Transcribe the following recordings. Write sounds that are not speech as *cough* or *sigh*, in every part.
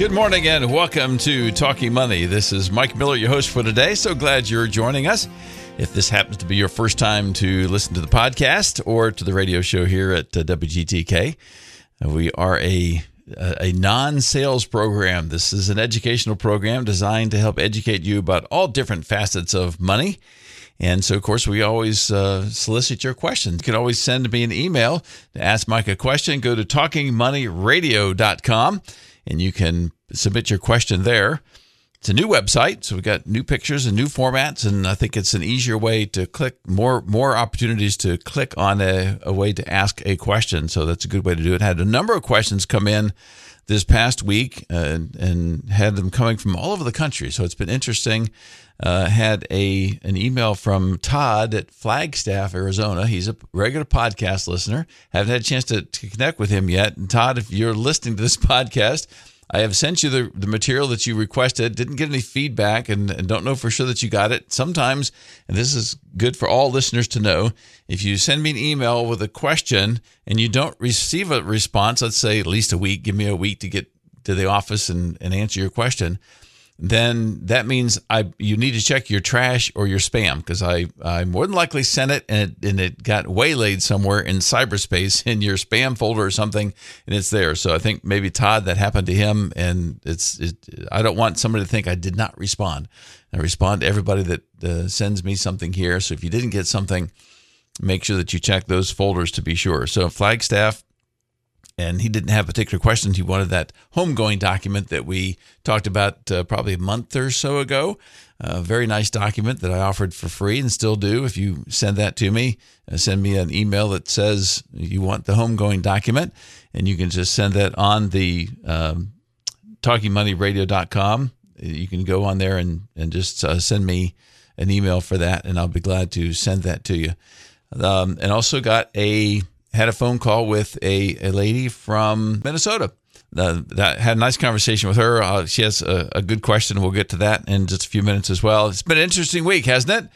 Good morning and welcome to Talking Money. This is Mike Miller, your host for today. So glad you're joining us. If this happens to be your first time to listen to the podcast or to the radio show here at uh, WGTK, we are a a non-sales program. This is an educational program designed to help educate you about all different facets of money. And so, of course, we always uh, solicit your questions. You can always send me an email to ask Mike a question. Go to talkingmoneyradio.com and you can submit your question there. It's a new website, so we've got new pictures and new formats, and I think it's an easier way to click more more opportunities to click on a, a way to ask a question. So that's a good way to do it. Had a number of questions come in this past week, uh, and had them coming from all over the country. So it's been interesting. Uh, had a an email from Todd at Flagstaff, Arizona. He's a regular podcast listener. Haven't had a chance to, to connect with him yet. And Todd, if you're listening to this *laughs* podcast, I have sent you the, the material that you requested. Didn't get any feedback and, and, don't know for sure that you got it. Sometimes, and this is good for all listeners to know, if you send me an email with a question and you don't receive a response, let's say at least a week, give me a week to get to the office and, and answer your question then that means I you need to check your trash or your spam because I I more than likely sent it and it, and it got waylaid somewhere in cyberspace *laughs* in your spam folder or something and it's there. So I think maybe Todd that happened to him and it's it, I don't want somebody to think I did not respond. I respond to everybody that uh, sends me something here. So if you didn't get something, make sure that you check those folders to be sure. So Flagstaff and he didn't have particular questions. He wanted that homegoing document that we talked about uh, probably a month or so ago. A very nice document that I offered for free and still do. If you send that to me, uh, send me an email that says you want the homegoing document, and you can just send that on the um, talkingmoneyradio.com. You can go on there and, and just uh, send me an email for that, and I'll be glad to send that to you. Um, and also got a had a phone call with a, a lady from Minnesota. Uh, that had a nice conversation with her. Uh, she has a, a, good question. We'll get to that in just a few minutes as well. It's been an interesting week, hasn't it?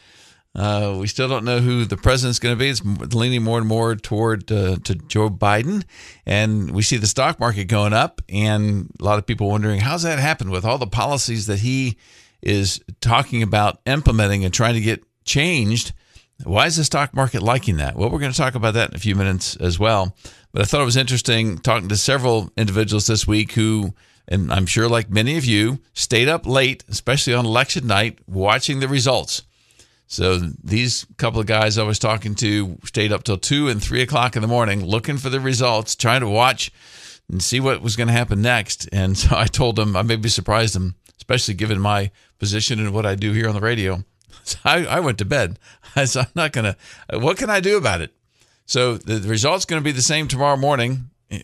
Uh, we still don't know who the president's going to be. It's leaning more and more toward uh, to Joe Biden, and we see the stock market going up, and a lot of people wondering how's that happen with all the policies that he is talking about implementing and trying to get changed why is the stock market liking that? Well, we're going to talk about that in a few minutes as well. But I thought it was interesting talking to several individuals this week who, and I'm sure like many of you, stayed up late, especially on election night, watching the results. So these couple of guys I was talking to stayed up till two and three o'clock in the morning looking for the results, trying to watch and see what was going to happen next. And *laughs* so I told them I may be surprised them, especially given my position and what I do here on the radio. *laughs* So I, I went to bed. *laughs* I said, I'm not going to, what can I do about it? So the, the result's going to be the same tomorrow morning eh,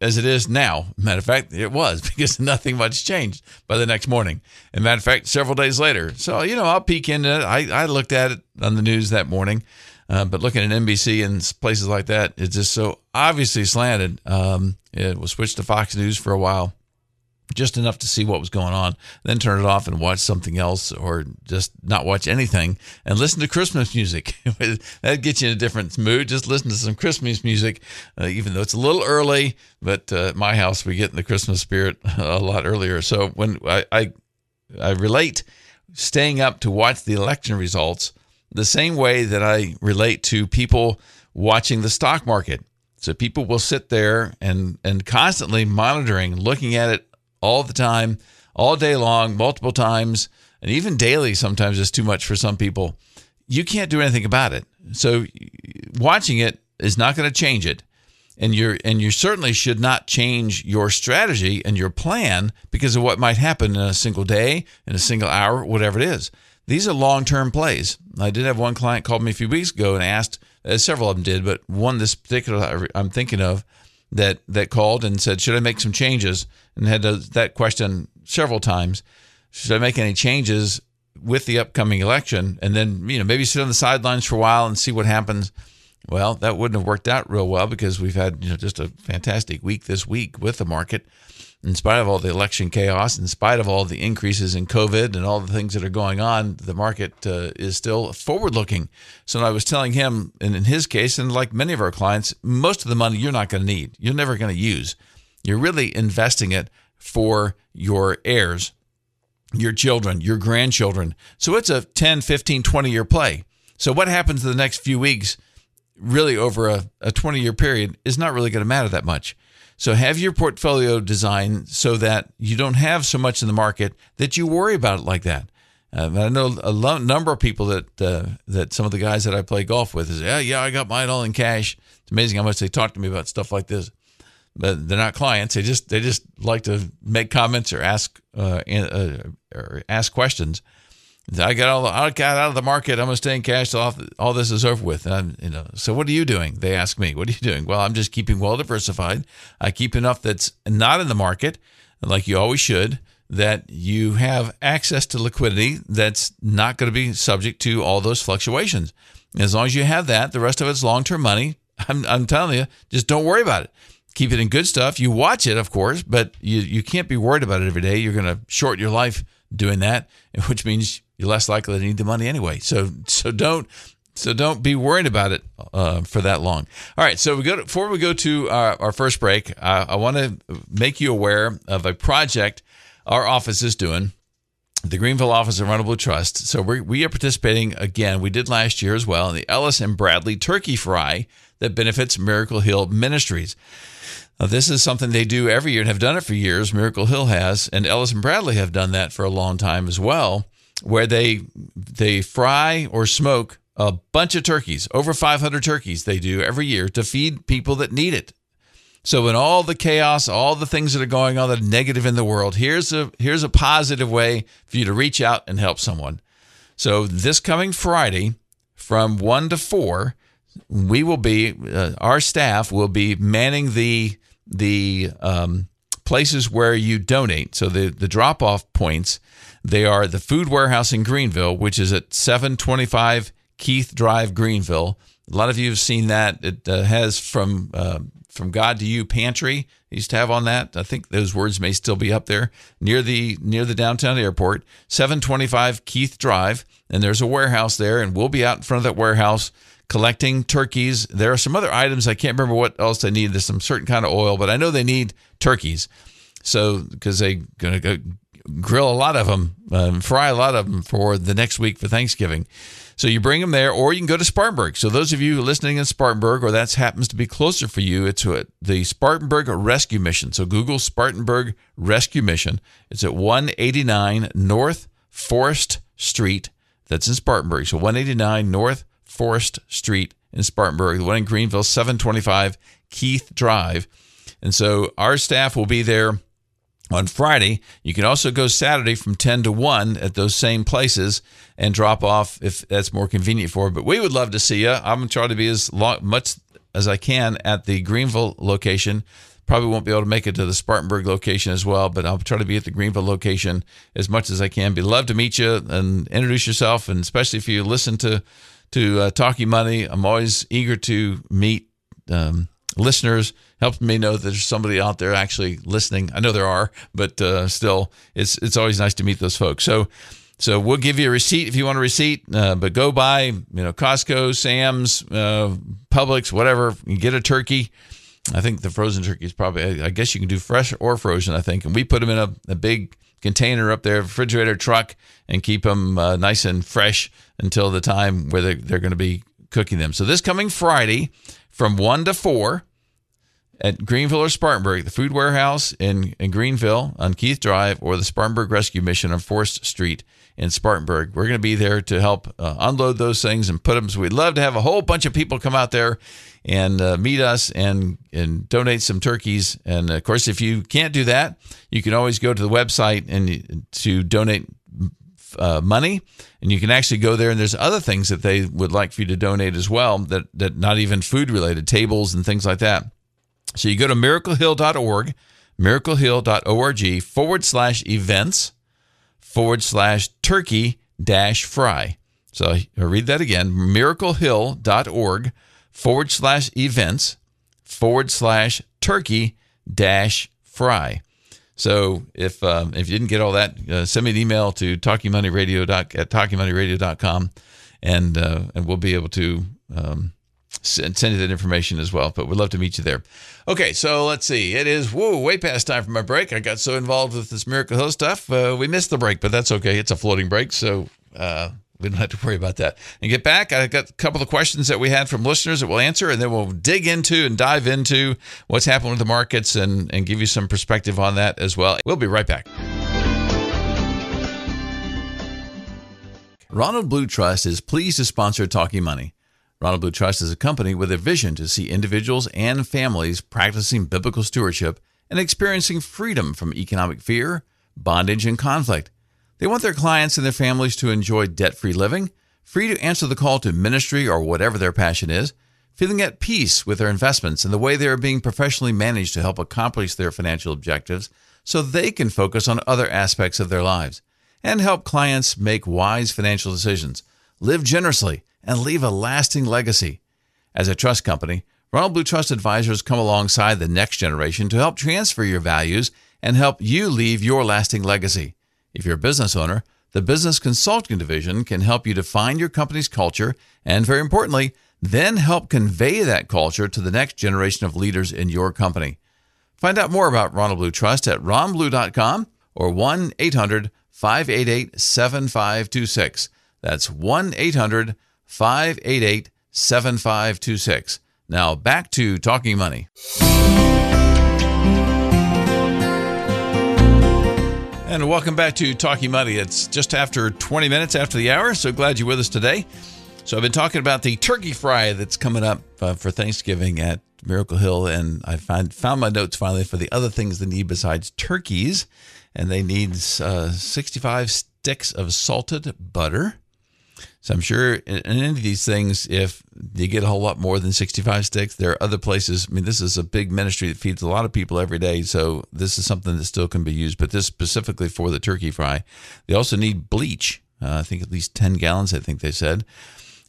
as it is now. Matter of fact, it was *laughs* because nothing much changed by the next morning. And matter of fact, several days later. So, you know, I'll peek into it. I, I looked at it on the news that morning, uh, but looking at NBC and places like that, it's just so obviously slanted. Um, it was switched to Fox News for a while just enough to see what was going on, then turn it off and watch something else or just not watch anything and listen to Christmas music. *laughs* that gets you in a different mood. Just listen to some Christmas music, uh, even though it's a little early, but uh, at my house, we get in the Christmas spirit *laughs* a lot earlier. So when I, I, I relate staying up to watch the election results the same way that I relate to people watching the stock market. So people will sit there and and constantly monitoring, looking at it all the time, all day long, multiple times, and even daily sometimes is too much for some people. You can't do anything about it. So watching it is not going to change it. And you're and you certainly should not change your strategy and your plan because of what might happen in a single day, in a single hour, whatever it is. These are long-term plays. I did have one client called me a few weeks ago and asked, uh, several of them did, but one this particular I'm thinking of that that called and said, "Should I make some changes?" and had that question several times. Should I make any changes with the upcoming election? And then you know maybe sit on the sidelines for a while and see what happens. Well, that wouldn't have worked out real well because we've had you know just a fantastic week this week with the market in spite of all the election chaos, in spite of all the increases in COVID and all the things that are going on, the market uh, is still forward looking. So I was telling him, and in his case, and like many of our clients, most of the money you're not going to need, you're never going to use. You're really investing it for your heirs, your children, your grandchildren. So it's a 10, 15, 20 year play. So what happens in the next few weeks, really over a, a 20 year period, is not really going to matter that much. So have your portfolio designed so that you don't have so much in the market that you worry about it like that. Um, I know a lo- number of people that uh, that some of the guys that I play golf with is yeah yeah I got mine all in cash. It's amazing how much they talk to me about stuff like this, but they're not clients. They just they just like to make comments or ask uh, uh, or ask questions. I got all the, I got out of the market. I'm gonna stay in cash till all, all this is over with. I'm, you know, so what are you doing? They ask me, what are you doing? Well, I'm just keeping well diversified. I keep enough that's not in the market, like you always should that you have access to liquidity that's not going to be subject to all those fluctuations. As long as you have that, the rest of it's long term money. I'm, I'm telling you, just don't worry about it. Keep it in good stuff. You watch it, of course, but you, you can't be worried about it every day. You're going to short your life doing that, *laughs* which means you're less likely to need the money anyway. So so don't so don't be worried about it uh, for that long. All right. So we go to, before we go to our, our first break, uh, I want to make you aware of a project our office is doing. The Greenville office of Ronald Blue Trust. So we we are participating again. We did last year as well in the Ellis and Bradley Turkey Fry that benefits Miracle Hill Ministries. Now, this is something they do every year and have done it for years. Miracle Hill has, and Ellis and Bradley have done that for a long time as well, where they they fry or smoke a bunch of turkeys, over 500 turkeys they do every year to feed people that need it. So in all the chaos, all the things that are going on that are negative in the world, here's a here's a positive way for you to reach out and help someone. So this coming Friday from 1 to 4, we will be uh, our staff will be manning the the um, places where you donate. So the the drop off points they are the Food Warehouse in Greenville, which is at 725 Keith Drive, Greenville. A lot of you have seen that. It uh, has from uh, from God to You pantry. used to have on that. I think those words may still be up there near the near the downtown airport. 725 Keith Drive, and there's a warehouse there, and we'll be out in front of that warehouse collecting turkeys. There are some other items I can't remember what else they need. There's some certain kind of oil, but I know they need turkeys. So because they're gonna go grill a lot of them, um, fry a lot of them for the next week for Thanksgiving. So you bring them there, or you can go to Spartanburg. So those of you listening in Spartanburg, or that happens to be closer for you, it's at the Spartanburg Rescue Mission. So Google Spartanburg Rescue Mission. It's at 189 North Forest Street. That's in Spartanburg. So 189 North Forest Street in Spartanburg. The one in Greenville, 725 Keith Drive. And so our staff will be there on Friday. You can also go Saturday from 10 to 1 at those same places and drop off if that's more convenient for. you. But we would love to see you. I'm going to try to be as long, much as I can at the Greenville location. Probably won't be able to make it to the Spartanburg location as well, but I'll try to be at the Greenville location as much as I can. Be love to meet you and introduce yourself, and especially if you listen to to uh, Money, I'm always eager to meet um, listeners helps me know that there's somebody out there actually listening. I know there are, but uh, still, it's it's always nice to meet those folks. So. So we'll give you a receipt if you want a receipt, uh, but go buy, you know, Costco, Sam's, uh, Publix, whatever. You get a turkey. I think the frozen turkey is probably. I guess you can do fresh or frozen. I think, and we put them in a, a big container up there, refrigerator truck, and keep them uh, nice and fresh until the time where they're, they're going to be cooking them. So this coming Friday, from 1 to 4 at Greenville or Spartanburg, the Food Warehouse in, in Greenville on Keith Drive, or the Spartanburg Rescue Mission on Forest Street in Spartanburg. We're going to be there to help uh, unload those things and put them. So we'd love to have a whole bunch of people come out there and uh, meet us and and donate some turkeys. And of course, if you can't do that, you can always go to the website and to donate uh, money, and you can actually go there. And there's other things that they would like for you to donate as well that that not even food related, tables and things like that. So you go to miraclehill.org, miraclehill.org forward slash events forward slash turkey dash fry. So I'll read that again, miraclehill.org forward slash events forward slash turkey dash fry. So if um, if you didn't get all that, uh, send me an email to talkingmoneyradio at talkingmoneyradio.com and uh, and we'll be able to um, send, send you that information as well. But we'd love to meet you there. Okay, so let's see. It is whoa, way past time for my break. I got so involved with this Miracle Hill stuff, uh, we missed the break, but that's okay. It's a floating break, so uh, we don't have to worry about that. And get back, I got a couple of questions that we had from listeners that we'll answer, and then we'll dig into and dive into what's happening with the markets and, and give you some perspective on that as well. We'll be right back. Ronald Blue Trust is pleased to sponsor Talking Money. Ronald Blue Trust is a company with a vision to see individuals and families practicing biblical stewardship and experiencing freedom from economic fear, bondage, and conflict. They want their clients and their families to enjoy debt free living, free to answer the call to ministry or whatever their passion is, feeling at peace with their investments and the way they are being professionally managed to help accomplish their financial objectives so they can focus on other aspects of their lives, and help clients make wise financial decisions, live generously, and leave a lasting legacy. As a trust company, Ronald Blue Trust Advisors come alongside the next generation to help transfer your values and help you leave your lasting legacy. If you're a business owner, the Business Consulting Division can help you define your company's culture and, very importantly, then help convey that culture to the next generation of leaders in your company. Find out more about Ronald Blue Trust at ronblue.com or 1 800 588 7526. That's 1 800 588 7526. Now back to Talking Money. And welcome back to Talking Money. It's just after 20 minutes after the hour, so glad you're with us today. So, I've been talking about the turkey fry that's coming up uh, for Thanksgiving at Miracle Hill, and I find, found my notes finally for the other things they need besides turkeys. And they need uh, 65 sticks of salted butter, so I'm sure in any of these things, if you get a whole lot more than 65 sticks, there are other places. I mean, this is a big ministry that feeds a lot of people every day. So this is something that still can be used, but this specifically for the turkey fry. They also need bleach. Uh, I think at least 10 gallons, I think they said.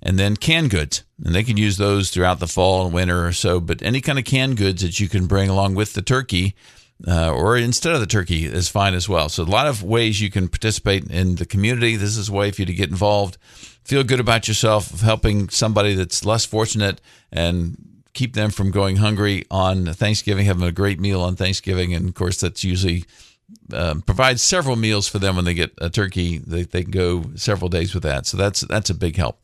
And then canned goods. And they can use those throughout the fall and winter or so. But any kind of canned goods that you can bring along with the turkey uh, or instead of the turkey is fine as well. So a lot of ways you can participate in the community. This is a way for you to get involved feel good about yourself helping somebody that's less fortunate and keep them from going hungry on Thanksgiving, having a great meal on Thanksgiving. And of course, that's usually um, provides several meals for them when they get a turkey. They, they can go several days with that. So that's that's a big help.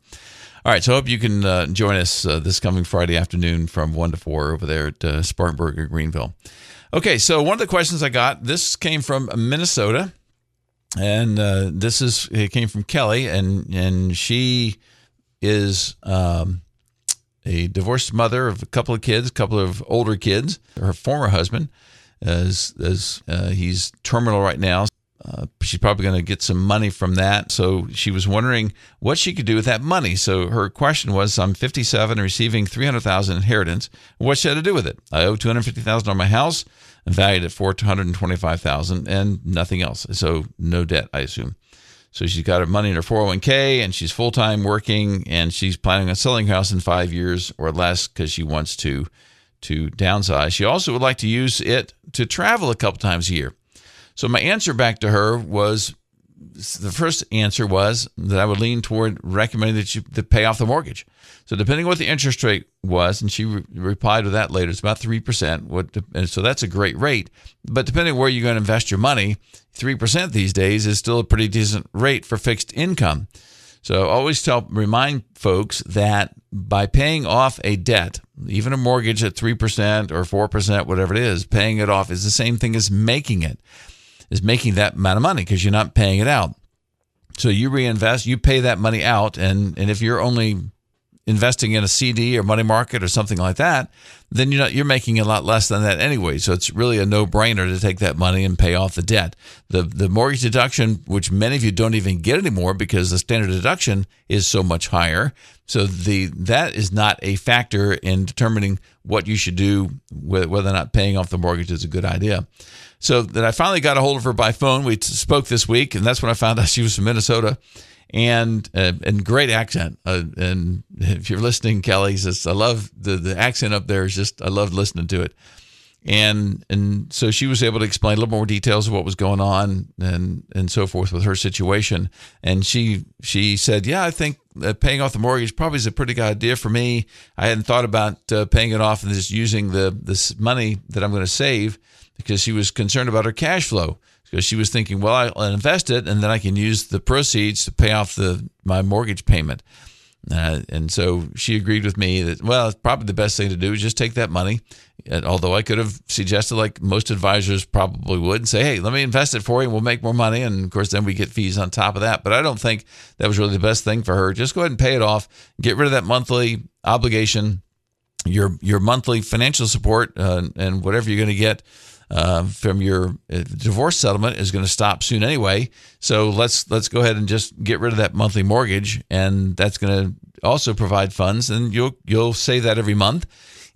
All right, so I hope you can uh, join us uh, this coming Friday afternoon from 1 to 4 over there at uh, Spartanburg or Greenville. Okay, so one of the questions I got, this came from Minnesota and uh, this is it came from Kelly, and and she is um, a divorced mother of a couple of kids, a couple of older kids. Her former husband, as as uh, he's terminal right now. Uh, she's probably going to get some money from that. So she was wondering what she could do with that money. So her question was, I'm 57 and receiving 300,000 inheritance. What should I do with it? I owe 250,000 on my house valued at 425000 and nothing else. So no debt, I assume. So she's got her money in her 401k and she's full time working and she's planning on selling her house in five years or less because she wants to to downsize. She also would like to use it to travel a couple times a year. So my answer back to her was the first answer was that I would lean toward recommending that you to pay off the mortgage. So depending on what the interest rate was, and she re- replied with that later, it's about three percent. What and so that's a great rate. But depending where you're going to invest your money, three percent these days is still a pretty decent rate for fixed income. So always tell remind folks that by paying off a debt, even a mortgage at three percent or four percent, whatever it is, paying it off is the same thing as making it is making that amount of money because you're not paying it out. So you reinvest, you pay that money out, and and if you're only investing in a CD or money market or something like that, then you're not, you're making a lot less than that anyway. So it's really a no-brainer to take that money and pay off the debt. The the mortgage deduction, which many of you don't even get anymore because the standard deduction is so much higher. So the that is not a factor in determining what you should do whether or not paying off the mortgage is a good idea. So that I finally got a hold of her by phone. We spoke this week, and that's when I found out *laughs* she was from Minnesota and uh, and great accent. Uh, and if you're listening, Kelly, just I love the the accent up there. Is just I love listening to it. and and so she was able to explain a little more details of what was going on and and so forth with her situation. And she she said, "Yeah, I think paying off the mortgage probably is a pretty good idea for me. I hadn't thought about uh, paying it off and just using the this money that I'm going to save because she was concerned about her cash flow." Because she was thinking, well, I'll invest it, and then I can use the proceeds to pay off the my mortgage payment. Uh, and so she agreed with me that, well, it's probably the best thing to do is just take that money. And although I could have suggested, like most advisors probably would, and say, hey, let me invest it for you and we'll make more money. And of course, then we get fees on top of that. But I don't think that was really the best thing for her. Just go ahead and pay it off, get rid of that monthly obligation, your, your monthly financial support, uh, and whatever you're going to get. Uh, from your uh, divorce settlement is going to stop soon anyway. So let's let's go ahead and just get rid of that monthly mortgage, and that's going to also provide funds, and you'll you'll save that every month,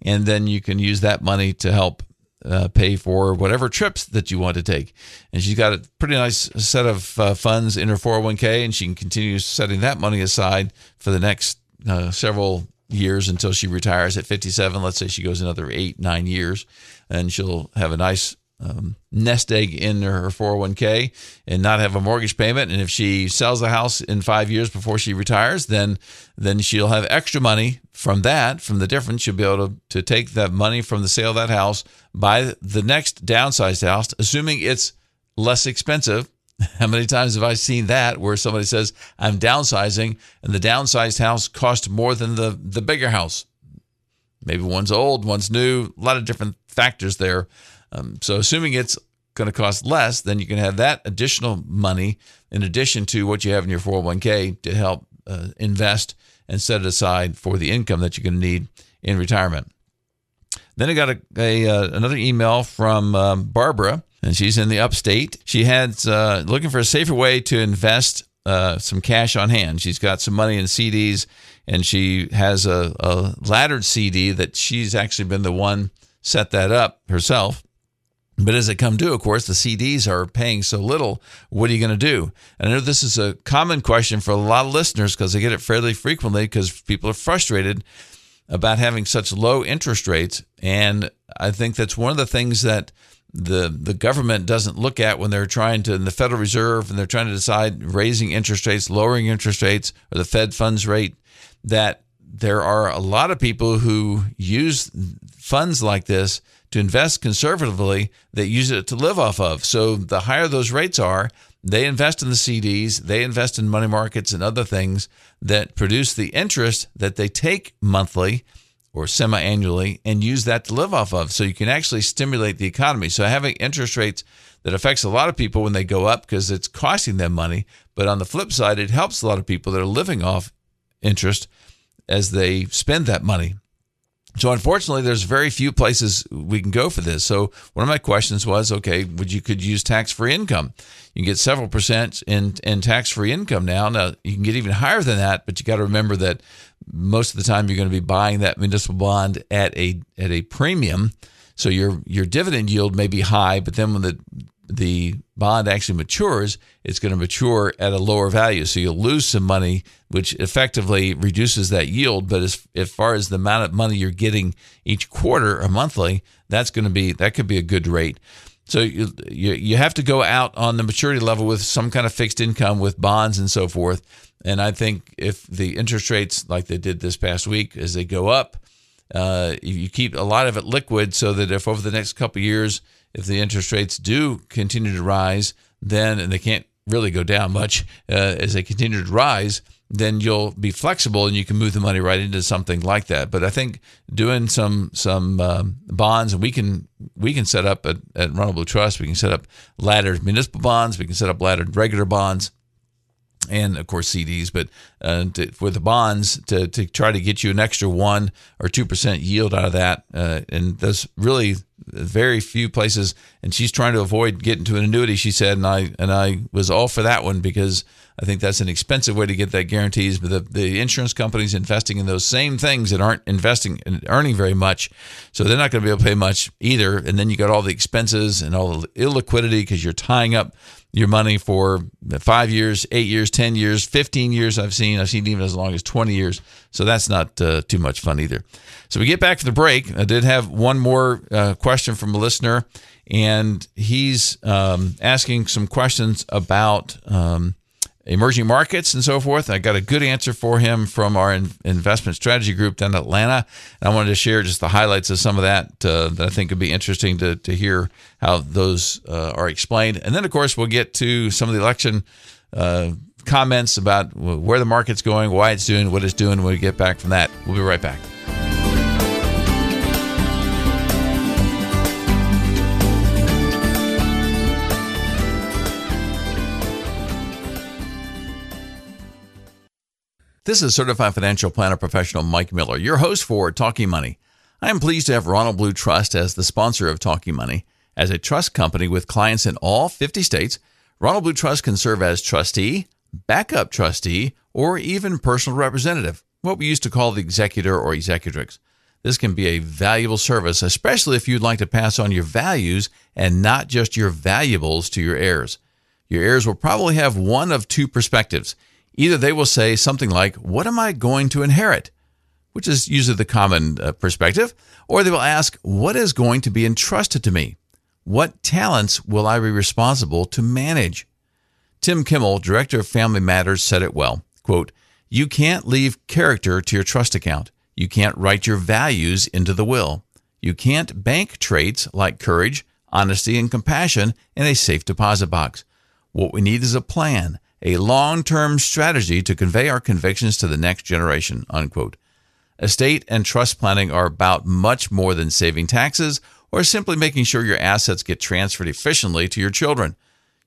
and then you can use that money to help uh, pay for whatever trips that you want to take. And she's got a pretty nice set of uh, funds in her 401k, and she can continue setting that money aside for the next uh, several years until she retires at 57. Let's say she goes another eight, nine years, and she'll have a nice um, nest egg in her 401k and not have a mortgage payment. And if she sells the house in five years before she retires, then then she'll have extra money from that, from the difference. She'll be able to, to take that money from the sale of that house, buy the next downsized house, assuming it's less expensive. *laughs* How many times have I seen that where somebody says, I'm downsizing, and the downsized house cost more than the, the bigger house? Maybe one's old, one's new, a lot of different factors there. Um, so, assuming it's going to cost less, then you can have that additional money in addition to what you have in your 401k to help uh, invest and set it aside for the income that you're going to need in retirement. Then I got a, a uh, another email from um, Barbara, and she's in the upstate. She had uh, looking for a safer way to invest uh, some cash on hand. She's got some money in CDs, and she has a, a laddered CD that she's actually been the one set that up herself. But as it come due, of course, the CDs are paying so little. What are you going to do? And I know this is a common question for a lot of listeners because they get it fairly frequently because people are frustrated about having such low interest rates. And I think that's one of the things that the the government doesn't look at when they're trying to, in the Federal Reserve, and they're trying to decide raising interest rates, lowering interest rates, or the Fed funds rate. That there are a lot of people who use funds like this to invest conservatively that use it to live off of. So the higher those rates are, they invest in the CDs, they invest in money markets and other things that produce the interest that they take monthly or semi annually and use that to live off of. So you can actually stimulate the economy. So having interest rates that affects a lot of people when they go up because it's costing them money. But on the flip side, it helps a lot of people that are living off interest as they spend that money. So unfortunately, there's very few places we can go for this. So one of my questions was, okay, would you could use tax-free income? You can get several percent in in tax-free income now. Now you can get even higher than that, but you got to remember that most of the time you're going to be buying that municipal bond at a at a premium. So your your dividend yield may be high, but then when the the bond actually matures, it's going to mature at a lower value. So you'll lose some money, which effectively reduces that yield. But as, as far as the amount of money you're getting each quarter or monthly, that's going to be that could be a good rate. So you, you you have to go out on the maturity level with some kind of fixed income with bonds and so forth. And I think if the interest rates like they did this past week as they go up, uh, you keep a lot of it liquid so that if over the next couple years if the interest rates do continue to rise, then and they can't really go down much uh, as they continue to rise, then you'll be flexible and you can move the money right into something like that. But I think doing some some um, bonds and we can we can set up at, at Ronald Blue Trust, we can set up laddered municipal bonds, we can set up laddered regular bonds and of course CDs, but uh, to, for the bonds to, to try to get you an extra one or two percent yield out of that, uh, and there's really very few places. And she's trying to avoid getting to an annuity. She said, and I and I was all for that one because I think that's an expensive way to get that guarantees. But the, the insurance companies investing in those same things that aren't investing and earning very much, so they're not going to be able to pay much either. And then you got all the expenses and all the illiquidity because you're tying up your money for five years, eight years, 10 years, 15 years. I've seen, I've seen even as long as 20 years. So that's not uh, too much fun either. So we get back to the break. I did have one more uh, question from a listener, and he's um, asking some questions about um, emerging markets and so forth. I got a good answer for him from our investment strategy group down in Atlanta. And I wanted to share just the highlights of some of that uh, that I think would be interesting to, to hear how those uh, are explained. And then, of course, we'll get to some of the election uh, comments about where the market's going, why it's doing what it's doing when we get back from that. We'll be right back. This is Certified Financial Planner Professional Mike Miller, your host for Talking Money. I am pleased to have Ronald Blue Trust as the sponsor of Talking Money. As a trust company with clients in all 50 states, Ronald Blue Trust can serve as trustee, backup trustee, or even personal representative, what we used to call the executor or executrix. This can be a valuable service, especially if you'd like to pass on your values and not just your valuables to your heirs. Your heirs will probably have one of two perspectives. Either they will say something like, What am I going to inherit? which is usually the common uh, perspective, or they will ask, What is going to be entrusted to me? What talents will I be responsible to manage? Tim Kimmel, Director of Family Matters, said it well. Quote, You can't leave character to your trust account. You can't write your values into the will. You can't bank traits like courage, honesty, and compassion in a safe deposit box. What we need is a plan, a long term strategy to convey our convictions to the next generation. Unquote. Estate and trust planning are about much more than saving taxes or simply making sure your assets get transferred efficiently to your children.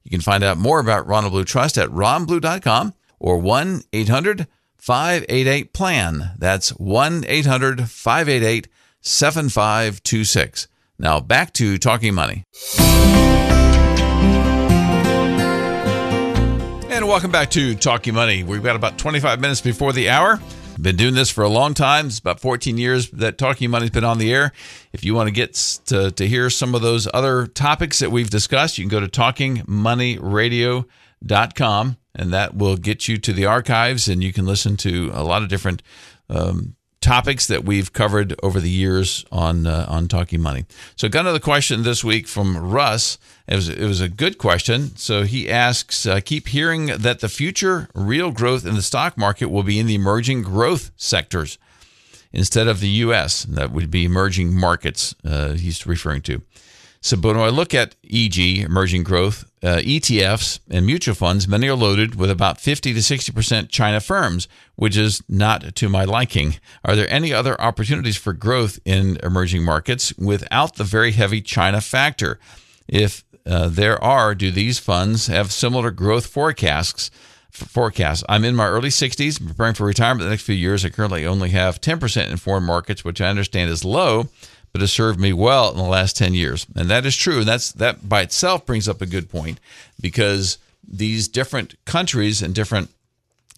You can find out more about Ronald Blue Trust at ronblue.com or 1 800 588 PLAN. That's 1 800 588 7526. Now back to Talking Money. And welcome back to Talking Money. We've got about 25 minutes before the hour. Been doing this for a long time. It's about 14 years that Talking Money's been on the air. If you want to get to, to hear some of those other topics that we've discussed, you can go to talkingmoneyradio.com and that will get you to the archives and you can listen to a lot of different um, topics that we've covered over the years on uh, on Talking Money. So, got another question this week from Russ. It was it was a good question. So he asks, uh, keep hearing that the future real growth in the stock market will be in the emerging growth sectors instead of the U.S. That would be emerging markets. Uh, he's referring to. So, but when I look at EG, emerging growth, uh, ETFs, and mutual funds, many are loaded with about 50 to 60% China firms, which is not to my liking. Are there any other opportunities for growth in emerging markets without the very heavy China factor? If uh, there are, do these funds have similar growth forecasts? Forecasts. I'm in my early 60s, preparing for retirement the next few years. I currently only have 10% in foreign markets, which I understand is low but has served me well in the last 10 years. And that is true. And that's that by itself brings up a good point because these different countries and different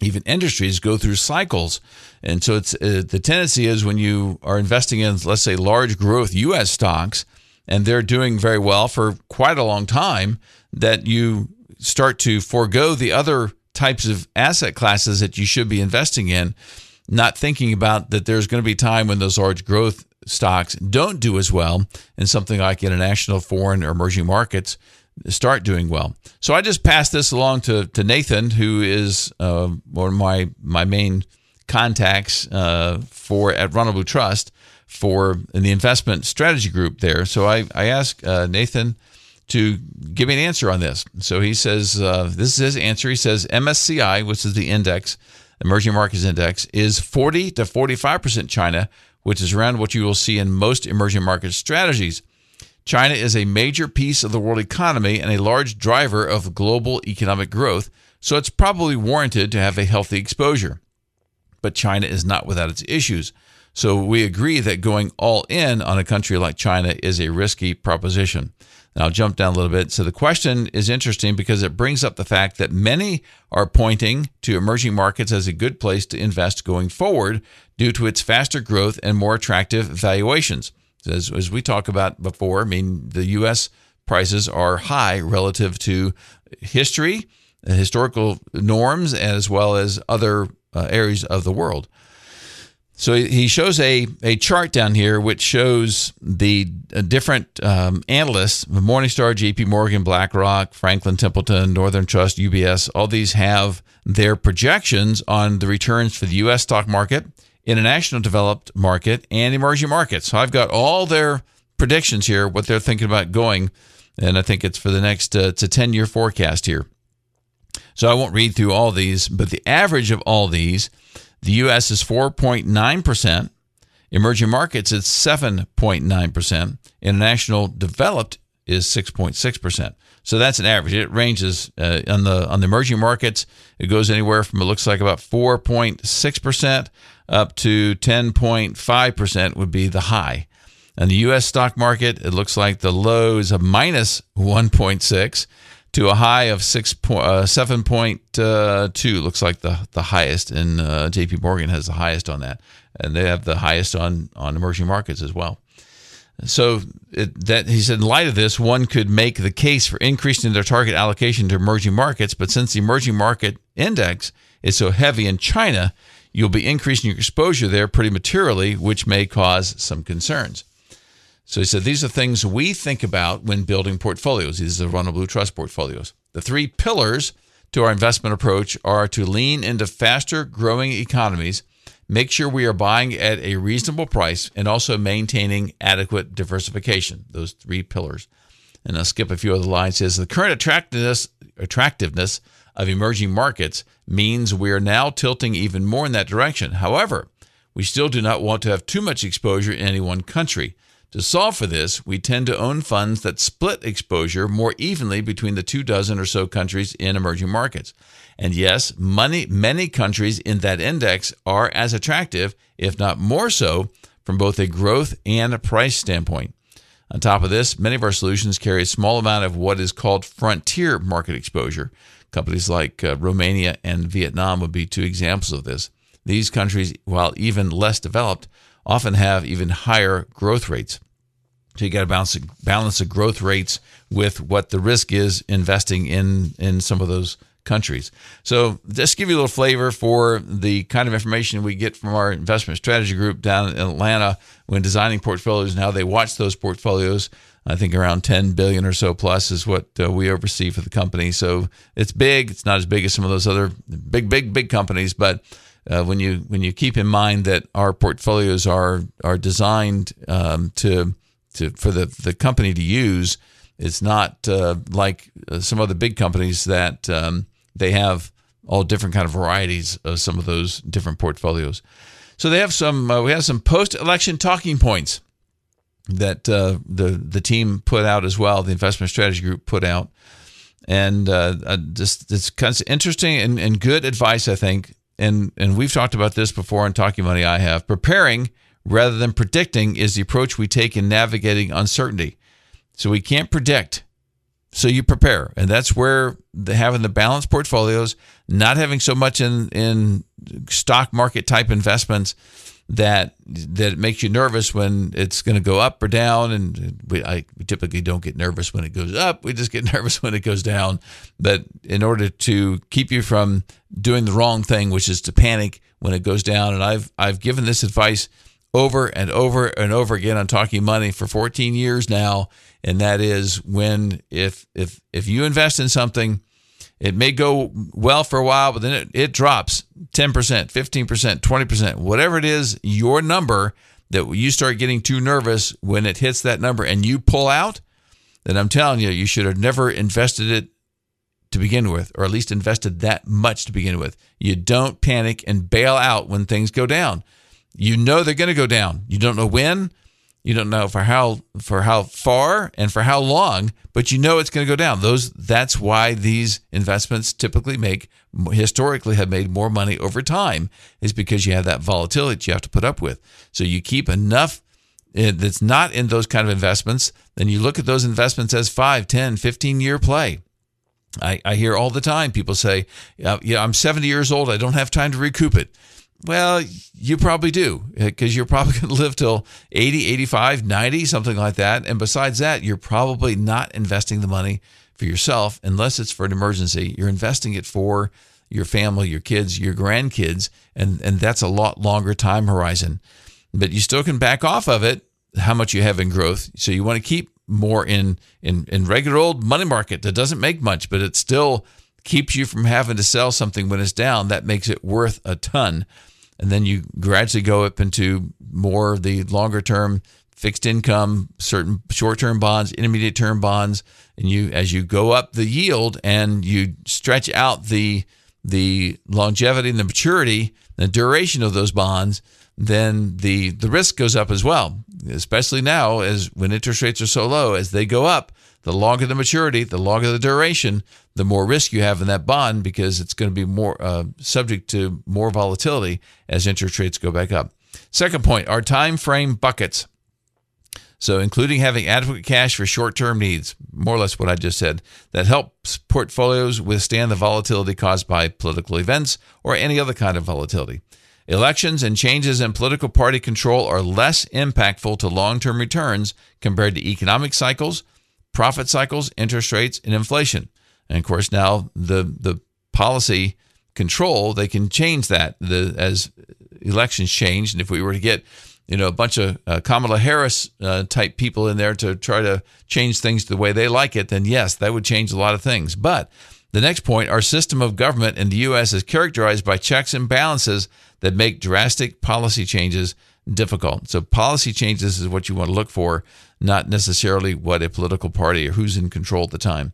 even industries go through cycles. And so it's uh, the tendency is when you are investing in let's say large growth US stocks and they're doing very well for quite a long time that you start to forego the other types of asset classes that you should be investing in not thinking about that there's going to be time when those large growth stocks don't do as well and something like international, foreign, or emerging markets start doing well. So I just passed this along to, to Nathan, who is uh, one of my, my main contacts uh, for at Ronald Blue Trust for in the investment strategy group there. So I, I asked uh, Nathan to give me an answer on this. So he says, uh, this is his answer. He says MSCI, which is the index, emerging markets index, is 40 to 45% China, which is around what you will see in most emerging market strategies. China is a major piece of the world economy and a large driver of global economic growth, so it's probably warranted to have a healthy exposure. But China is not without its issues. So we agree that going all in on a country like China is a risky proposition. Now I'll jump down a little bit. So the question is interesting because it brings up the fact that many are pointing to emerging markets as a good place to invest going forward due to its faster growth and more attractive valuations. As, as we talked about before, I mean, the U.S. prices are high relative to history, historical norms, as well as other uh, areas of the world. So he shows a, a chart down here which shows the uh, different um, analysts Morningstar, JP Morgan, BlackRock, Franklin Templeton, Northern Trust, UBS. All these have their projections on the returns for the U.S. stock market, international developed market, and emerging markets. So I've got all their predictions here, what they're thinking about going. And I think it's for the next, uh, it's a 10 year forecast here. So I won't read through all these, but the average of all these the US is 4.9%. Emerging markets is 7.9%. International developed is 6.6%. So that's an average. It ranges uh, on the on the emerging markets. It goes anywhere from it looks like about 4.6% up to 10.5% would be the high. And the US stock market, it looks like the low is a minus 1.6 to a high of six point uh, seven point uh, two. Looks like the the highest, and uh, J.P. Morgan has the highest on that, and they have the highest on on emerging markets as well. So it, that he said, in light of this, one could make the case for increasing their target allocation to emerging markets. But since the emerging market index is so heavy in China, you'll be increasing your exposure there pretty materially, which may cause some concerns. So he said, These are things we think about when building portfolios. These are the Ronald Blue Trust portfolios. The three pillars to our investment approach are to lean into faster growing economies, make sure we are buying at a reasonable price, and also maintaining adequate diversification. Those three pillars. And I'll skip a few other lines. It says the current attractiveness attractiveness of emerging markets means we are now tilting even more in that direction. However, we still do not want to have too much exposure in any one country. To solve for this, we tend to own funds that split exposure more evenly between the two dozen or so countries in emerging markets. And yes, money, many countries in that index are as attractive, if not more so, from both a growth and a price standpoint. On top of this, many of our solutions carry a small amount of what is called frontier market exposure. Companies like uh, Romania and Vietnam would be two examples of this. These countries, while even less developed, often have even higher growth rates. So you got to balance balance the growth rates with what the risk is investing in in some of those countries. So just give you a little flavor for the kind of information we get from our investment strategy group down in Atlanta when designing portfolios and how they watch those portfolios. I think around 10 billion or so plus is what uh, we oversee for the company. So it's big. It's not as big as some of those other big, big, big companies, but uh, when you when you keep in mind that our portfolios are are designed um, to to for the the company to use, it's not uh, like uh, some other big companies that um, they have all different kind of varieties of some of those different portfolios. So they have some uh, we have some post election talking points that uh, the the team put out as well. The investment strategy group put out. And uh, just it's kind of interesting and, and good advice, I think, and and we've talked about this before in Talking Money. I have preparing rather than predicting is the approach we take in navigating uncertainty. So we can't predict, so you prepare, and that's where the, having the balanced portfolios, not having so much in in stock market type investments that that makes you nervous when it's going to go up or down. And we, I, we typically don't get nervous when it goes up. We just get *laughs* nervous when it goes down. But in order to keep you from doing the wrong thing, which is to panic when it goes down, and I've I've given this advice over and over and over again on talking money for 14 years now, and that is when if if if you invest in something it may go well for a while, but then it, it drops 10%, 15%, 20%, whatever it is, your number that you start getting too nervous when it hits that number and you pull out, then I'm telling you, you should have never invested it to begin with, or at least invested that much to begin with. You don't panic and bail out when things go down. You know they're going to go down. You don't know when. You don't know for how for how far and for how long, but you know it's going to go down. Those that's why these investments typically make historically have made more money over time is because you have that volatility that you have to put up with. So you keep enough eh, that's not in those kind of investments, then you look at those investments as 5, 10, 15 year play. I, I hear all the time people say, yeah, I'm 70 years old. I don't have time to recoup it. Well, you probably do because you're probably *laughs* going to live till 80, 85, 90, something like that. And besides that, you're probably not investing the money for yourself unless it's for an emergency. You're investing it for your family, your kids, your grandkids, and, and that's a lot longer time horizon. But you still can back off of it, how much you have in growth. So you want to keep more in, in, in regular old money market that doesn't make much, but it still keeps you from having to sell something when it's down. That makes it worth a ton and then you gradually go up into more of the longer term fixed income, certain short term bonds, intermediate term bonds, and you as you go up the yield and you stretch out the the longevity and the maturity, the duration of those bonds, then the the risk goes up as well. Especially now, as when interest rates are so low, as they go up, the longer the maturity, the longer the duration, the more risk you have in that bond because it's going to be more uh, subject to more volatility as interest rates go back up. Second point our time frame buckets. So, including having adequate cash for short term needs, more or less what I just said, that helps portfolios withstand the volatility caused by political events or any other kind of volatility. Elections and changes in political party control are less impactful to long term returns compared to economic cycles, profit cycles, interest rates, and inflation. And of course, now the the policy control they can change that the, as elections change. And if we were to get you know a bunch of uh, Kamala Harris uh, type people in there to try to change things the way they like it, then yes, that would change a lot of things. But the next point, our system of government in the U.S. is characterized by checks and balances that make drastic policy changes difficult. So policy changes is what you want to look for, not necessarily what a political party or who's in control at the time.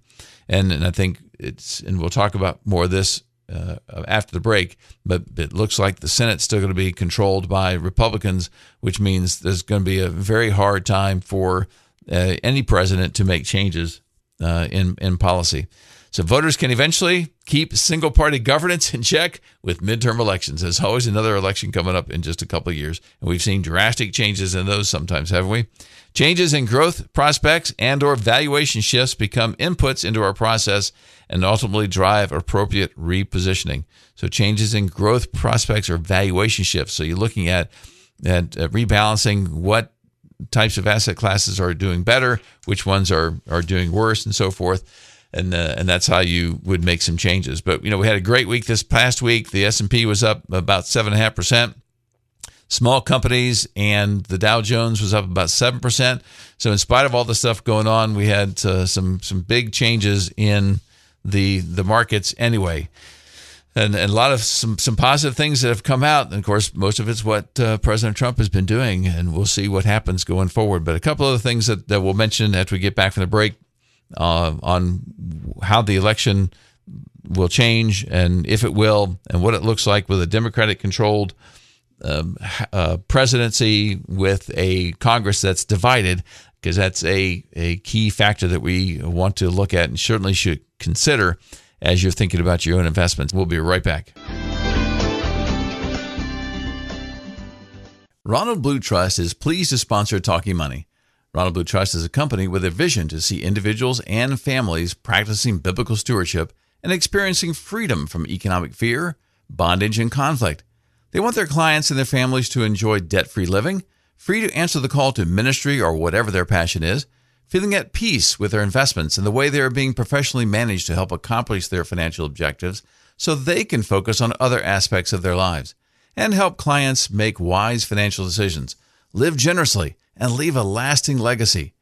And, and I think it's, and we'll talk about more of this uh, after the break, but it looks like the Senate's still going to be controlled by Republicans, which means there's going to be a very hard time for uh, any president to make changes uh, in in policy. So voters can eventually keep single party governance in check with midterm elections. There's always another election coming up in just a couple of years, and we've seen drastic changes in those sometimes, haven't we? Changes in growth prospects and or valuation shifts become inputs into our process and ultimately drive appropriate repositioning. So changes in growth prospects or valuation shifts. So you're looking at at uh, rebalancing what types of asset classes are doing better, which ones are are doing worse, and so forth and uh, and that's how you would make some changes. But you know, we had a great week this past week. The S and P was up about seven and a half percent. Small companies and the Dow Jones was up about seven percent. So in spite of all the stuff going on, we had uh, some some big changes in the the markets anyway. And, and, a lot of some, some positive things that have come out. And of course, most of it's what uh, President Trump has been doing, and we'll see what happens going forward. But a couple of the things that, that we'll mention after we get back from the break uh, on how the election will change and if it will, and what it looks like with a Democratic controlled um, uh, presidency with a Congress that's divided, because that's a, a key factor that we want to look at and certainly should consider as you're thinking about your own investments. We'll be right back. Ronald Blue Trust is pleased to sponsor Talking Money. Ronald Blue Trust is a company with a vision to see individuals and families practicing biblical stewardship and experiencing freedom from economic fear, bondage, and conflict. They want their clients and their families to enjoy debt free living, free to answer the call to ministry or whatever their passion is, feeling at peace with their investments and the way they are being professionally managed to help accomplish their financial objectives so they can focus on other aspects of their lives, and help clients make wise financial decisions, live generously, and leave a lasting legacy.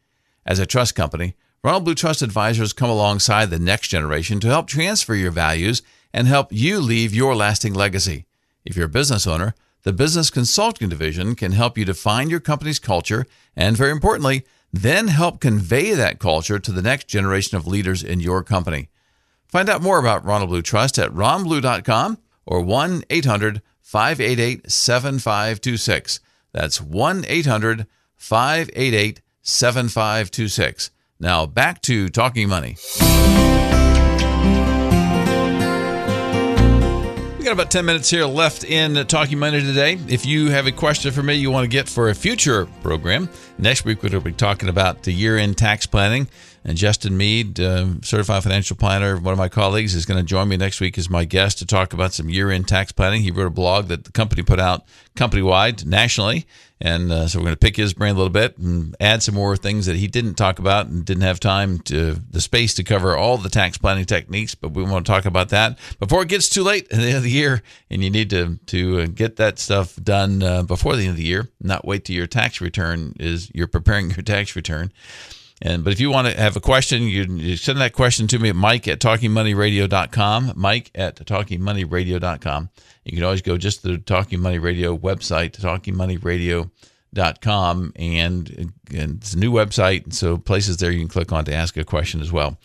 As a trust company, Ronald Blue Trust Advisors come alongside the next generation to help transfer your values and help you leave your lasting legacy. If you're a business owner, the Business Consulting Division can help you define your company's culture and, very importantly, then help convey that culture to the next generation of leaders in your company. Find out more about Ronald Blue Trust at ronblue.com or 1 800 588 7526. That's 1 800 588 7526. Now back to Talking Money. We got about 10 minutes here left in Talking Money today. If you have a question for me you want to get for a future program, next week we'll be talking about the year end tax planning. And Justin Mead, uh, certified financial planner, one of my colleagues, is going to join me next week as my guest to talk about some year end tax planning. He wrote a blog that the company put out company wide nationally. And uh, so we're going to pick his brain a little bit and add some more things that he didn't talk about and didn't have time to the space to cover all the tax planning techniques. But we want to talk about that before it gets too late at the end of the year, and you need to to uh, get that stuff done uh, before the end of the year. Not wait till your tax return is you're preparing *laughs* your tax return. And but if you want to have a question, you, you send that question to me at Mike at talkingmoneyradio.com. Mike at talkingmoneyradio.com. You can always go just to the Talking Money Radio website, talkingmoneyradio.com, and, and it's a new website. So places there you can click on to ask a question as well.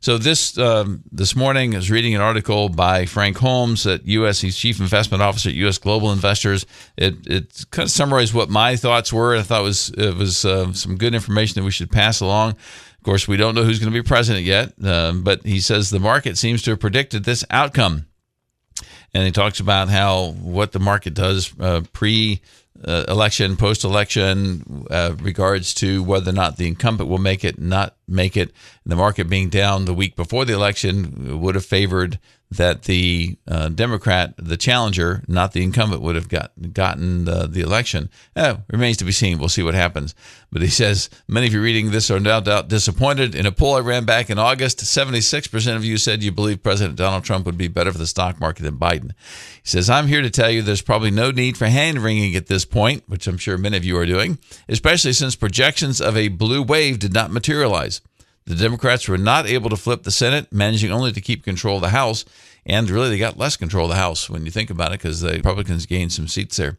So this um, this morning I was reading an article by Frank Holmes at U.S. He's Chief Investment Officer at U.S. Global Investors. It it kind of summarized what my thoughts were. I thought it was it was uh, some good information that we should pass along. Of course, we don't know who's going to be president yet, uh, but he says the market seems to have predicted this outcome, and he talks about how what the market does uh, pre uh, election, post election, uh, regards to whether or not the incumbent will make it, not make it. The market being down the week before the election would have favored that the uh, Democrat, the challenger, not the incumbent, would have got, gotten the, the election. Eh, remains to be seen. We'll see what happens. But he says many of you reading this are no doubt disappointed. In a poll I ran back in August, 76% of you said you believe President Donald Trump would be better for the stock market than Biden. He says, I'm here to tell you there's probably no need for hand wringing at this point, which I'm sure many of you are doing, especially since projections of a blue wave did not materialize. The Democrats were not able to flip the Senate, managing only to keep control of the House. And really, they got less control of the House when you think about it, because the Republicans gained some seats there.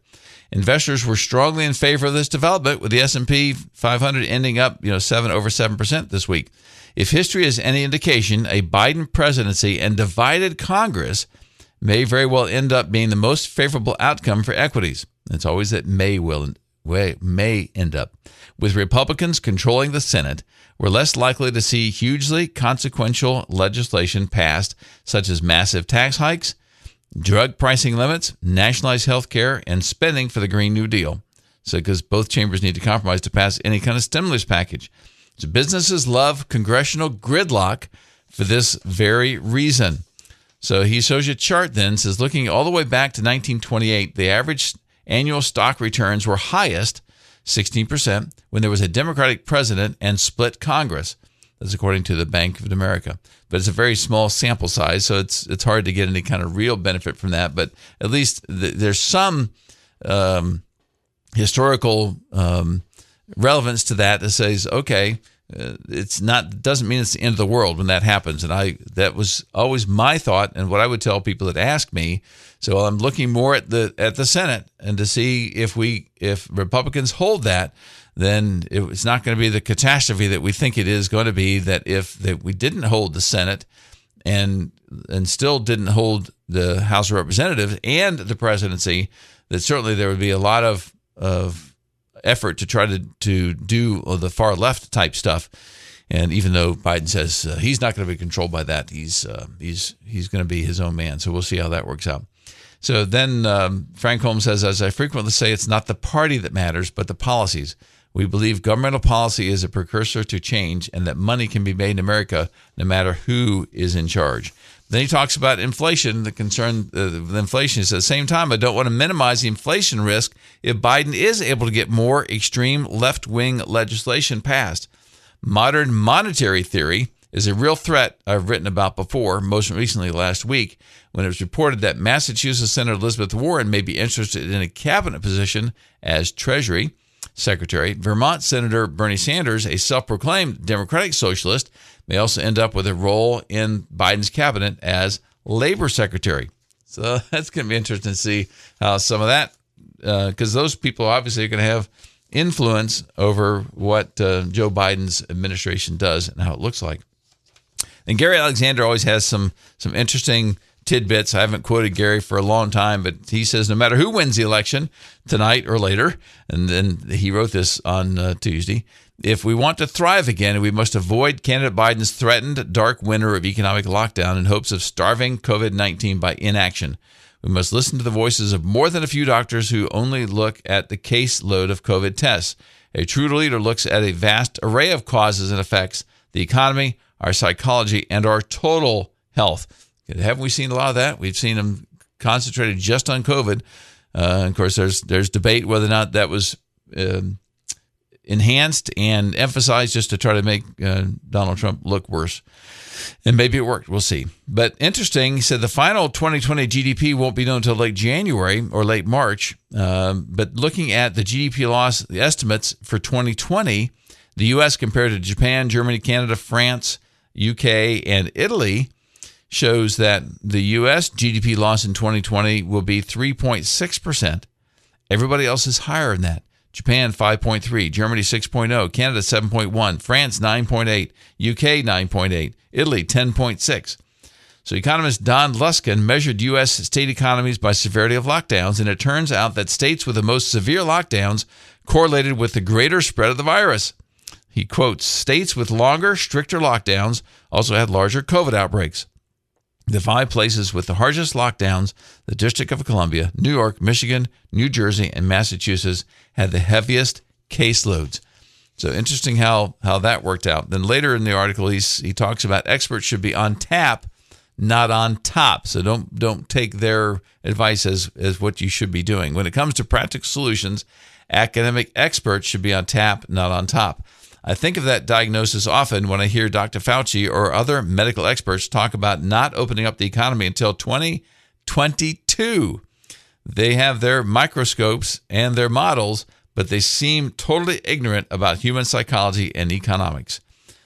Investors were strongly in favor of this development, with the S&P 500 ending up, you know, seven over seven percent this week. If history is any indication, a Biden presidency and divided Congress may very well end up being the most favorable outcome for equities. It's always that may will may end up with Republicans controlling the Senate we're less likely to see hugely consequential legislation passed, such as massive tax hikes, drug pricing limits, nationalized health care, and spending for the Green New Deal. So, because both chambers need to compromise to pass any kind of stimulus package. So, businesses love congressional gridlock for this very reason. So, he shows you a chart then, says looking all the way back to 1928, the average annual stock returns were highest 16%, when there was a Democratic president and split Congress. That's according to the Bank of America. But it's a very small sample size, so it's it's hard to get any kind of real benefit from that. But at least th- there's some um, historical um, relevance to that that says, okay, uh, it's not doesn't mean it's the end of the world when that happens. And I that was always my thought, and what I would tell people that ask me so I'm looking more at the at the Senate and to see if we if Republicans hold that, then it's not going to be the catastrophe that we think it is going to be. That if that we didn't hold the Senate and and still didn't hold the House of Representatives and the presidency, that certainly there would be a lot of of effort to try to to do the far left type stuff. And even though Biden says uh, he's not going to be controlled by that, he's uh, he's he's going to be his own man. So we'll see how that works out. So then um, Frank Holmes says, as I frequently say, it's not the party that matters, but the policies. We believe governmental policy is a precursor to change and that money can be made in America no matter who is in charge. Then he talks about inflation, the concern uh, with inflation. He says, at the same time, I don't want to minimize the inflation risk if Biden is able to get more extreme left wing legislation passed. Modern monetary theory is a real threat I've written about before, most recently last week, when it was reported that Massachusetts Senator Elizabeth Warren may be interested in a cabinet position as Treasury Secretary. Vermont Senator Bernie Sanders, a self proclaimed Democratic socialist, may also end up with a role in Biden's cabinet as Labor Secretary. So *laughs* that's going to be interesting to see how some of that, because uh, those people obviously are going to have influence over what uh, Joe Biden's administration does and how it looks like. And Gary Alexander always has some some interesting tidbits. I haven't quoted Gary for a long time, but he says no matter who wins the election tonight or later, and then he wrote this on uh, Tuesday. If we want to thrive again, we must avoid candidate Biden's threatened dark winter of economic lockdown in hopes of starving COVID 19 by inaction. We must listen to the voices of more than a few doctors who only look at the caseload of COVID tests. A true leader looks at a vast array of causes and effects, the economy, our psychology, and our total health. Haven't we seen a lot of that? We've seen them concentrated just on COVID. Uh, of course, there's there's debate whether or not that was um, enhanced and emphasized just to try to make uh, Donald Trump look worse. And maybe it worked. We'll see. But interesting, he said the final 2020 GDP won't be known until late January or late March. Um, but looking at the GDP loss the estimates for 2020, the U.S. compared to Japan, Germany, Canada, France, UK, and Italy shows that the U.S. GDP loss in 2020 will be 3.6%. Everybody else is higher than that. Japan 5.3, Germany 6.0, Canada 7.1, France 9.8, UK 9.8, Italy 10.6. So economist Don Luskin measured U.S. state economies by severity of lockdowns, and it turns out that states with the most severe lockdowns correlated with the greater spread of the virus. He quotes States with longer, stricter lockdowns also had larger COVID outbreaks. The five places with the harshest lockdowns, the District of Columbia, New York, Michigan, New Jersey, and Massachusetts, had the heaviest caseloads. So interesting how how that worked out. Then later in the article, he's, he talks about experts should be on tap, not on top. So don't don't take their advice as as what you should be doing. When it comes to practical solutions, academic experts should be on tap, not on top. I think of that diagnosis often when I hear Dr. Fauci or other medical experts talk about not opening up the economy until 2022. They have their microscopes and their models, but they seem totally ignorant about human psychology and economics.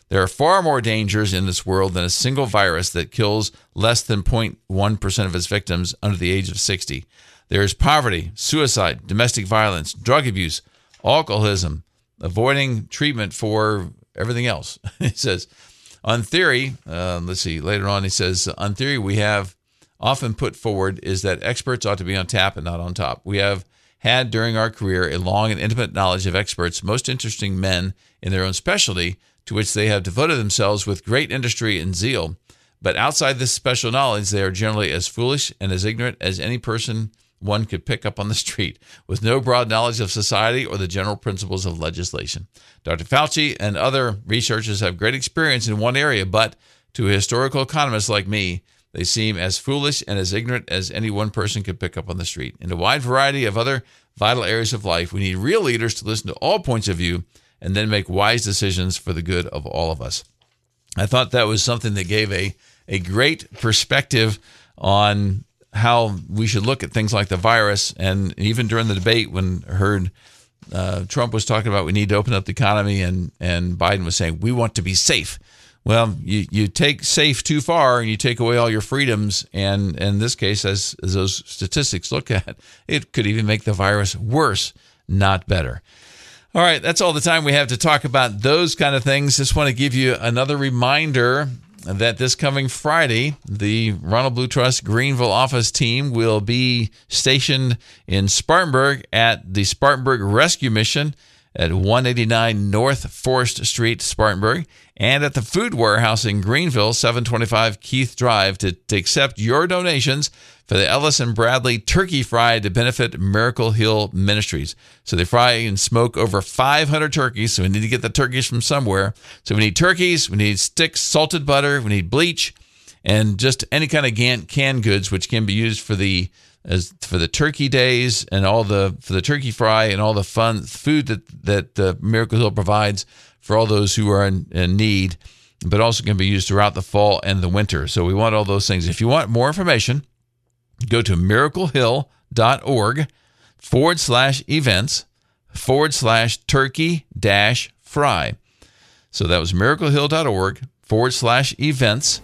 There are far more dangers in this world than a single virus that kills less than 0.1% of its victims under the age of 60. There is poverty, suicide, domestic violence, drug abuse, alcoholism, avoiding treatment for everything else. *laughs* he says, on theory, uh, let's see, later on, he says, on theory, we have often put forward is that experts ought to be on tap and not on top. We have had during our career a long and intimate knowledge of experts, most interesting men in their own specialty, to which they have devoted themselves with great industry and zeal. But outside this special knowledge, they are generally as foolish and as ignorant as any person one could pick up on the street with no broad knowledge of society or the general principles of legislation. Dr. Fauci and other researchers have great experience in one area, but to a historical economist like me, they seem as foolish and as ignorant as any one person could pick up on the street. In a wide variety of other vital areas of life, we need real leaders to listen to all points of view and then make wise decisions for the good of all of us. I thought that was something that gave a, a great perspective on how we should look at things like the virus. And even during the debate, when heard uh, Trump was talking about we need to open up the economy, and and Biden was saying we want to be safe. Well, you, you take safe too far, and you take away all your freedoms. And, and in this case, as, as those statistics look at, it could even make the virus worse, not better. All right, that's all the time we have to talk about those kind of things. Just want to give you another reminder that this coming Friday, the Ronald Blue Trust Greenville office team will be stationed in Spartanburg at the Spartanburg Rescue Mission at 189 North Forest Street, Spartanburg, and at the Food Warehouse in Greenville, 725 Keith Drive, to, to accept your donations for the Ellis and Bradley Turkey Fry to benefit Miracle Hill Ministries. So they fry and smoke over 500 turkeys. So we need to get the turkeys from somewhere. So we need turkeys, we need sticks, salted butter, we need bleach, and just any kind of canned goods which can be used for the as for the turkey days and all the for the turkey fry and all the fun food that that uh, Miracle Hill provides for all those who are in, in need, but also can be used throughout the fall and the winter. So we want all those things. If you want more information, go to miraclehill.org forward slash events forward slash turkey dash fry. So that was miraclehill.org forward slash events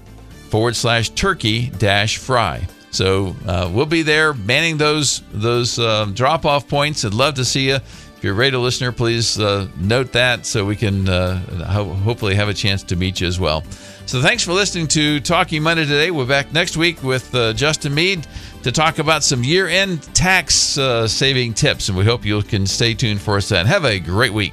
forward slash turkey dash fry. So uh, we'll be there manning those those uh, drop off points. I'd love to see you. If you're a radio listener, please uh, note that so we can uh, ho- hopefully have a chance to meet you as well. So thanks for listening to Talking Money today. We're back next week with uh, Justin Mead to talk about some year end tax uh, saving tips. And we hope you can stay tuned for us then. Have a great week.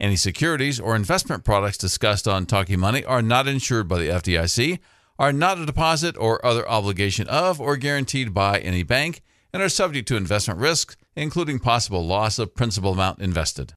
Any securities or investment products discussed on Talking Money are not insured by the FDIC, are not a deposit or other obligation of or guaranteed by any bank, and are subject to investment risks, including possible loss of principal amount invested.